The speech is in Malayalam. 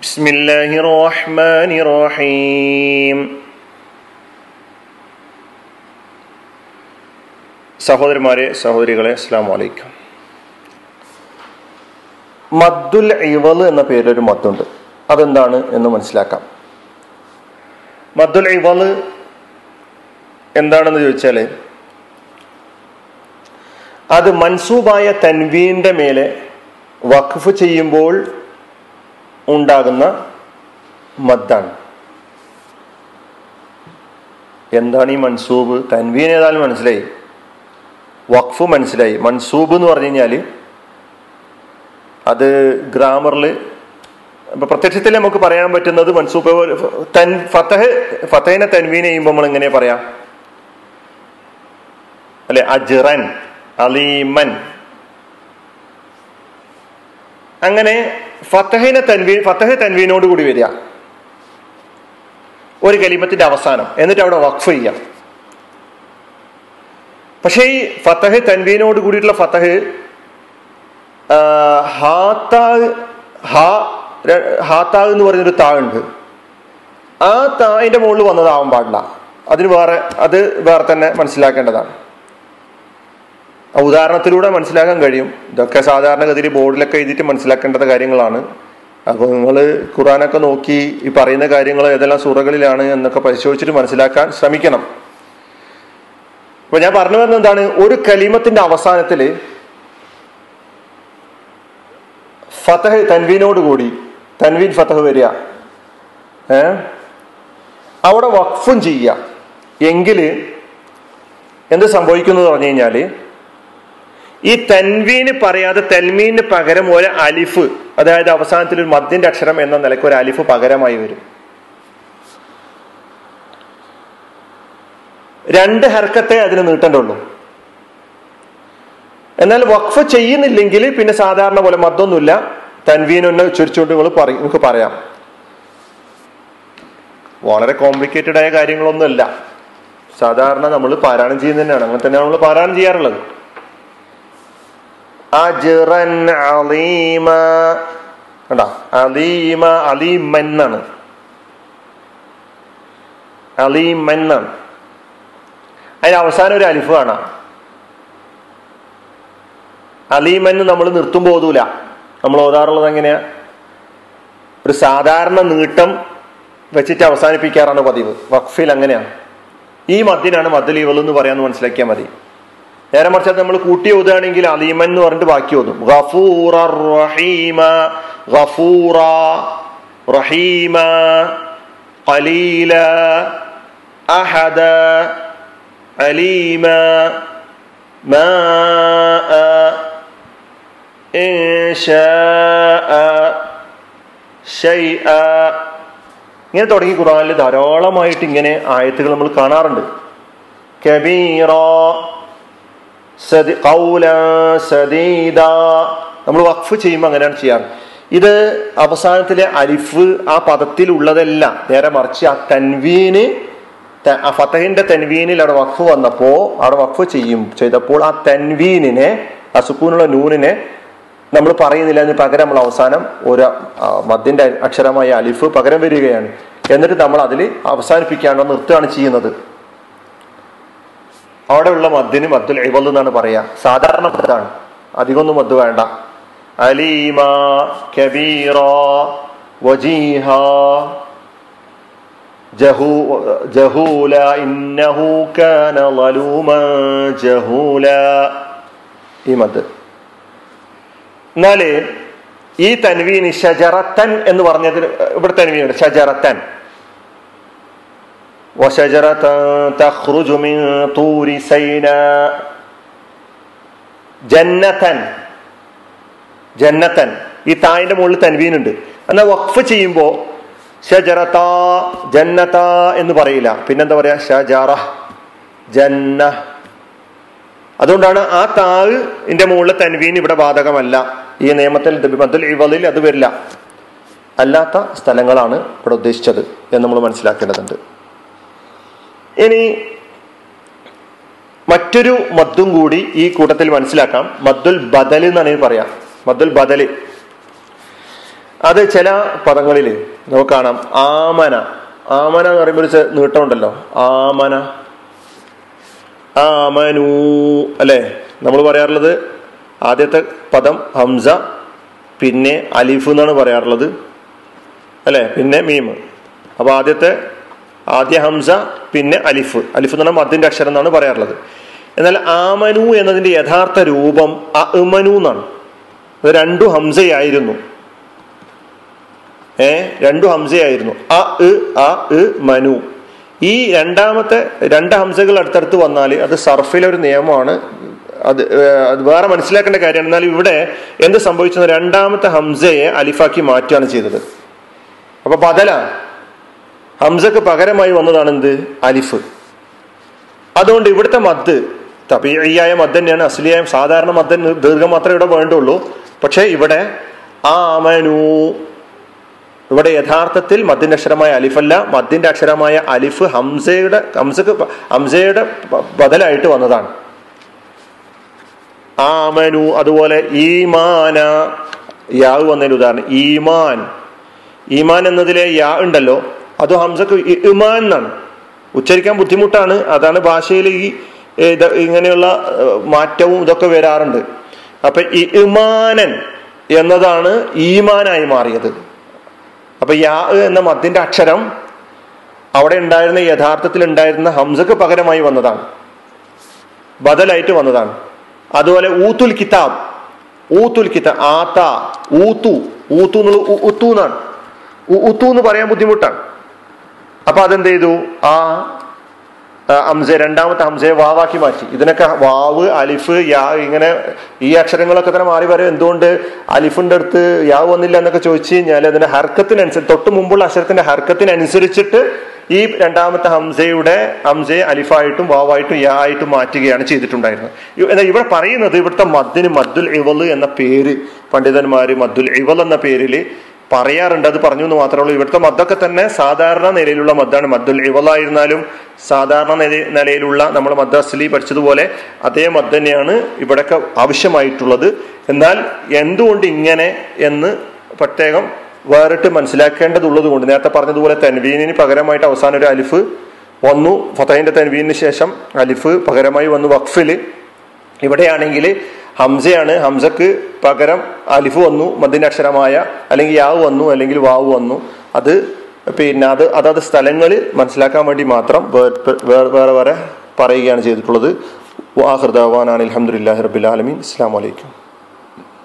بسم الله الرحمن الرحيم സഹോദരന്മാരെ സഹോദരികളെ അസ്സാം വലൈക്കും മദ്ദുൽ ഇവൽ എന്ന പേരൊരു മദ്ദുണ്ട് അതെന്താണ് എന്ന് മനസ്സിലാക്കാം മദ്ദുൽ ഇവൽ എന്താണെന്ന് ചോദിച്ചാൽ അത് മൻസൂബായ തൻവീന്റെ മേലെ വഖഫ് ചെയ്യുമ്പോൾ ഉണ്ടാകുന്ന മദ്ദാണ്. എന്താണ് ഈ മൻസൂബ്? തൻവീൻ ഏതായാലും മനസ്സിലായി? വഖഫ് മനസ്സിലായി. മൻസൂബ് എന്ന് പറഞ്ഞു കഴിഞ്ഞാൽ അത് ഗ്രാമറിൽ ഇപ്പൊ പ്രത്യക്ഷത്തിൽ നമുക്ക് പറയാൻ പറ്റുന്നത് മൻസൂബ് തൻ ഫത്തഹ് ഫത്തഹിനെ തൻവീൻ ചെയ്യുമ്പോൾ നമ്മൾ എങ്ങനെയാ പറയാ? അല്ലെ അജ്റൻ അലീമൻ. അങ്ങനെ ഫത്തഹിനെ തൻവീൻ ഫത്തഹ് തൻവീനോട് കൂടി വരിക. ഒരു കലിമത്തിന്റെ അവസാനം. എന്നിട്ട് അവിടെ വഖഫ് ചെയ്യാം. പക്ഷേ ഈ ഫത്തഹ് തൻവീനോട് കൂടിയിട്ടുള്ള ഫത്തഹ് ഹാത്താ എന്ന് പറഞ്ഞൊരു താഴുണ്ട് ആ താഴിന്റെ മുകളിൽ വന്നതാവാൻ പാടില്ല. അതിന് വേറെ അത് വേറെ തന്നെ മനസ്സിലാക്കേണ്ടതാണ്. ഉദാഹരണത്തിലൂടെ മനസ്സിലാക്കാൻ കഴിയും. ഇതൊക്കെ സാധാരണഗതിയിൽ ബോർഡിലൊക്കെ എഴുതിയിട്ട് മനസ്സിലാക്കേണ്ടത് കാര്യങ്ങളാണ്. അപ്പോൾ നിങ്ങൾ ഖുറാനൊക്കെ നോക്കി ഈ പറയുന്ന കാര്യങ്ങൾ ഏതെല്ലാം സുറകളിലാണ് എന്നൊക്കെ പരിശോധിച്ചിട്ട് മനസ്സിലാക്കാൻ ശ്രമിക്കണം. അപ്പൊ ഞാൻ പറഞ്ഞു വരുന്നത് എന്താണ്? ഒരു കലിമത്തിന്റെ അവസാനത്തിൽ ഫതഹ് തൻവീനോട് കൂടി തൻവീൻ ഫതഹ് വരിക. ഏ? അവിടെ വഖഫും ചെയ്യുക. എങ്കിൽ എന്ത് സംഭവിക്കുന്നു പറഞ്ഞു കഴിഞ്ഞാൽ ഈ തൻവീന് പറയാതെ തെൽമീന് പകരം ഒരു അലിഫ് അതായത് അവസാനത്തിൽ ഒരു മദ്യന്റെ അക്ഷരം എന്ന നിലയ്ക്ക് ഒരു അലിഫ് പകരമായി വരും. രണ്ട് ഹർക്കത്തെ അതിന് നീട്ടേണ്ടുള്ളൂ. എന്നാൽ വഖഫ് ചെയ്യുന്നില്ലെങ്കിൽ പിന്നെ സാധാരണ പോലെ മദ്ദൊന്നുമില്ല. തൻവീനൊന്ന് ചുരിച്ചുകൊണ്ട് നിങ്ങൾ പറയും നിങ്ങൾക്ക് പറയാം. വളരെ കോംപ്ലിക്കേറ്റഡ് ആയ കാര്യങ്ങളൊന്നുമല്ല. സാധാരണ നമ്മൾ പാരായണം ചെയ്യുന്നതന്നെയാണ്. അങ്ങനെ തന്നെയാണ് നമ്മൾ പാരായണം ചെയ്യാറുള്ളത്. അജ്റൻ അലീമ. കണ്ടോ? അലീമ അലീമൻ എന്നാണ് അതിന് അവസാനം ഒരു അലിഫ് കാണാം. അലീമൻ നമ്മൾ നിർത്തും പോതൂല. നമ്മൾ ഓതാറുള്ളത് എങ്ങനെയാ? ഒരു സാധാരണ നീട്ടം വെച്ചിട്ട് അവസാനിപ്പിക്കാറാണ് പതിവ്. വഖഫിൽ അങ്ങനെയാണ്. ഈ മദ്ദിനാണ് മദ്ദലീവൽ എന്ന് പറയാമെന്ന് മനസ്സിലാക്കിയാൽ മതി. നേരെ മറിച്ച് നമ്മൾ കൂട്ടി ഓതുകയാണെങ്കിൽ അലീമൻ എന്ന് പറഞ്ഞിട്ട് ബാക്കി ഓതും. ഗഫൂറ റഹീമ ഗഫൂറ റഹീമ ഖലീല അഹദ അലീമ شيئا ഇങ്ങനെ തുടങ്ങി ഖുറാനിൽ ധാരാളമായിട്ട് ഇങ്ങനെ ആയത്തുകൾ നമ്മൾ കാണാറുണ്ട്. കബീറ നമ്മൾ വഖഫ് ചെയ്യുമ്പോൾ അങ്ങനെയാണ് ചെയ്യാറ്. ഇത് അവസാനത്തിലെ അലിഫ് ആ പദത്തിൽ ഉള്ളതെല്ലാം. നേരെ മറിച്ച് ആ തൻവീന് ഫത്തഹിന്റെ തൻവീനിൽ അവിടെ വഖഫ് വന്നപ്പോ അവിടെ വഖഫ് ചെയ്യും ചെയ്തപ്പോൾ ആ തൻവീനിനെ ആ സുക്കൂനുള്ള നൂനിനെ നമ്മൾ പറയുന്നില്ല. എന്ന് പകരം നമ്മൾ അവസാനം ഒരു മദ്യന്റെ അക്ഷരമായ അലിഫ് പകരം വരികയാണ്. എന്നിട്ട് നമ്മൾ അതിൽ അവസാനിപ്പിക്കാണ്ടോ നിർത്തുകയാണ് ചെയ്യുന്നത്. അവിടെയുള്ള മദ്ദിന് മദ്ദുൽ ഇവൽ എന്നാണ് പറയാ. സാധാരണ മദ്ദാണ്. അധികമൊന്നും മദ് വേണ്ട. അലീമ കബീറ വജീഹ ജഹൂ ജഹൂല ഇന്നഹു കാന ജഹൂല. ഈ മദ് എന്നാൽ ഈ തൻവീന് ഷജറത്തൻ എന്ന് പറഞ്ഞതിന് ഇവിടെ തൻവീനുണ്ട്. ഷജറത്തൻ. وشجرة تخرج من طور سيناء ജന്നത്തൻ ജന്നത്തൻ ഈ തായിന്റെ മുകളിൽ തൻവീനുണ്ട് എന്നാൽ വഖഫ് ചെയ്യുമ്പോ ഷജറത്ത ജന്നത്ത എന്ന് പറയില്ല പിന്നെന്താ പറയാ ഷജറ ജന്ന അതുകൊണ്ടാണ് ആ താഴിന്റെ മുകളിലെ തൻവീൻ ഇവിടെ ബാധകമല്ല ഈ നിയമത്തിൽ മദ്ദുൽ ഇവലിൽ അത് വരില്ല അല്ലാത്ത സ്ഥലങ്ങളാണ് ഇവിടെ ഉദ്ദേശിച്ചത് എന്ന് നമ്മൾ മനസ്സിലാക്കേണ്ടതുണ്ട് ഇനി മറ്റൊരു മദ്ദും കൂടി ഈ കൂട്ടത്തിൽ മനസ്സിലാക്കാം. മദ്ദുൽ ബദൽ എന്നാണ് പറയാം. മദ്ദുൽ ബദൽ. അത് ചില പദങ്ങളിൽ നമുക്ക് കാണാം. ആമന. ആമന എന്ന് പറയുമ്പോൾ ഒരു നീട്ടമുണ്ടല്ലോ. ആമന. ആമനൂ. അല്ലേ? നമ്മൾ പറയാറുള്ളത് ആദ്യത്തെ പദം ഹംസ പിന്നെ അലിഫ് എന്നാണ് പറയാറുള്ളത്. അല്ലേ? പിന്നെ മീം. അപ്പൊ ആദ്യത്തെ ആദ്യ ഹംസ പിന്നെ അലിഫ്. അലിഫ് എന്ന് പറഞ്ഞാൽ മദ്ദിന്റെ അക്ഷരം എന്നാണ് പറയാറുള്ളത്. എന്നാൽ ആമനു എന്നതിന്റെ യഥാർത്ഥ രൂപം അമനു എന്നാണ്. അത് രണ്ടു ഹംസയായിരുന്നു. ഏ രണ്ടു ഹംസയായിരുന്നു. അ അ മനു. ഈ രണ്ടാമത്തെ രണ്ട് ഹംസകൾ അടുത്തടുത്ത് വന്നാൽ അത് സർഫിലെ ഒരു നിയമമാണ്. അത് അത് വേറെ മനസ്സിലാക്കേണ്ട കാര്യമാണ്. എന്നാൽ ഇവിടെ എന്ത് സംഭവിച്ചത് രണ്ടാമത്തെ ഹംസയെ അലിഫാക്കി മാറ്റുകയാണ് ചെയ്തത്. അപ്പൊ ബദല. ഹംസക്ക് പകരമായി വന്നതാണ് എന്ത് അലിഫ്. അതുകൊണ്ട് ഇവിടുത്തെ മദ് തപിയായ മദ് തന്നെയാണ് അസ്ലിയായ സാധാരണ മദ് ദീർഘം മാത്രമേ ഇവിടെ വേണ്ടുള്ളൂ. പക്ഷേ ഇവിടെ ആമനു ഇവിടെ യഥാർത്ഥത്തിൽ മദ്ദിന്റെ അക്ഷരമായ അലിഫല്ല മദ്ദിന്റെ അക്ഷരമായ അലിഫ് ഹംസയുടെ ഹംസക്ക് ഹംസയുടെ ബദലായിട്ട് വന്നതാണ്. ആമനു അതുപോലെ ഈമാന യാവ് വന്നതിന് ഉദാഹരണം ഈമാൻ. ഈമാൻ എന്നതിലെ യാ ഉണ്ടല്ലോ അത് ഹംസക്ക് ഇമാൻ എന്നാണ്. ഉച്ചരിക്കാൻ ബുദ്ധിമുട്ടാണ്. അതാണ് ഭാഷയിൽ ഈ ഇങ്ങനെയുള്ള മാറ്റവും ഇതൊക്കെ വരാറുണ്ട്. അപ്പൊ ഇമാനൻ എന്നതാണ് ഈമാനായി മാറിയത്. അപ്പൊ യാ എന്ന മദ്ദിന്റെ അക്ഷരം അവിടെ ഉണ്ടായിരുന്ന യഥാർത്ഥത്തിൽ ഉണ്ടായിരുന്ന ഹംസക്ക് പകരമായി വന്നതാണ്. ബദലായിട്ട് വന്നതാണ്. അതുപോലെ ഊത്തുൽ കിതാബ്. ഊത്തുൽ കിതാബ് ആത്ത ഊത്തു. ഊത്തു എന്നുള്ള ഉ- ഉത്തു എന്നാണ്. ഉത്തു എന്ന് പറയാൻ ബുദ്ധിമുട്ടാണ്. അപ്പൊ അതെന്ത് ചെയ്തു? ആ ഹംസ രണ്ടാമത്തെ ഹംസയെ വാവാക്കി മാറ്റി. ഇതിനൊക്കെ വാവ് അലിഫ് യാ ഇങ്ങനെ ഈ അക്ഷരങ്ങളൊക്കെ തന്നെ മാറി വരും എന്തുകൊണ്ട് അലിഫിന്റെ അടുത്ത് യാവ് വന്നില്ല എന്നൊക്കെ ചോദിച്ചു കഴിഞ്ഞാൽ അതിന്റെ ഹർക്കത്തിനനുസരിച്ച് തൊട്ട് മുമ്പുള്ള അക്ഷരത്തിന്റെ ഹർക്കത്തിനനുസരിച്ചിട്ട് ഈ രണ്ടാമത്തെ ഹംസയുടെ ഹംസയെ അലിഫായിട്ടും വാവായിട്ടും യാ ആയിട്ടും മാറ്റുകയാണ് ചെയ്തിട്ടുണ്ടായിരുന്നത്. എന്നാൽ ഇവിടെ പറയുന്നത് ഇവിടുത്തെ മദ്ദിന് മദ്ദുൽ ഇവൽ എന്ന പേര് പണ്ഡിതന്മാർ മദ്ദുൽ ഇവൽ എന്ന പേരിൽ പറയാറുണ്ട് അത് പറഞ്ഞു എന്ന് മാത്രമേ ഉള്ളൂ. ഇവിടുത്തെ മദ്ദൊക്കെ തന്നെ സാധാരണ നിലയിലുള്ള മദ്ദാണ്. മദ്ദുൽ ഇവലായിരുന്നാലും സാധാരണ നില- നിലയിലുള്ള നമ്മൾ മദ്രസലി പഠിച്ചതുപോലെ അതേ മദ് തന്നെയാണ് ഇവിടെയൊക്കെ ആവശ്യമായിട്ടുള്ളത്. എന്നാൽ എന്തുകൊണ്ട് ഇങ്ങനെ എന്ന് പ്രത്യേകം വേറിട്ട് മനസ്സിലാക്കേണ്ടതുള്ളത് കൊണ്ട് നേരത്തെ പറഞ്ഞതുപോലെ തൻവീനിന് പകരമായിട്ട് അവസാനം ഒരു അലിഫ് വന്നു. ഫതഹിന്റെ തൻവീനിന് ശേഷം അലിഫ് പകരമായി വന്നു വഖഫിൽ. ഇവിടെയാണെങ്കിൽ ഹംസയാണ്. ഹംസക്ക് പകരം അലിഫ് വന്നു മദിനക്ഷരമായ അല്ലെങ്കിൽ യാവ് വന്നു അല്ലെങ്കിൽ വാവ് വന്നു. അത് പിന്നെ അത് അതാത് സ്ഥലങ്ങളിൽ മനസ്സിലാക്കാൻ വേണ്ടി മാത്രം വേറെ വേറെ പറയുകയാണ് ചെയ്തിട്ടുള്ളത്. വാഹൃദാൻ അലഹമുല്ലാ റബിലാലമീൻ അസ്സാം വലൈക്കും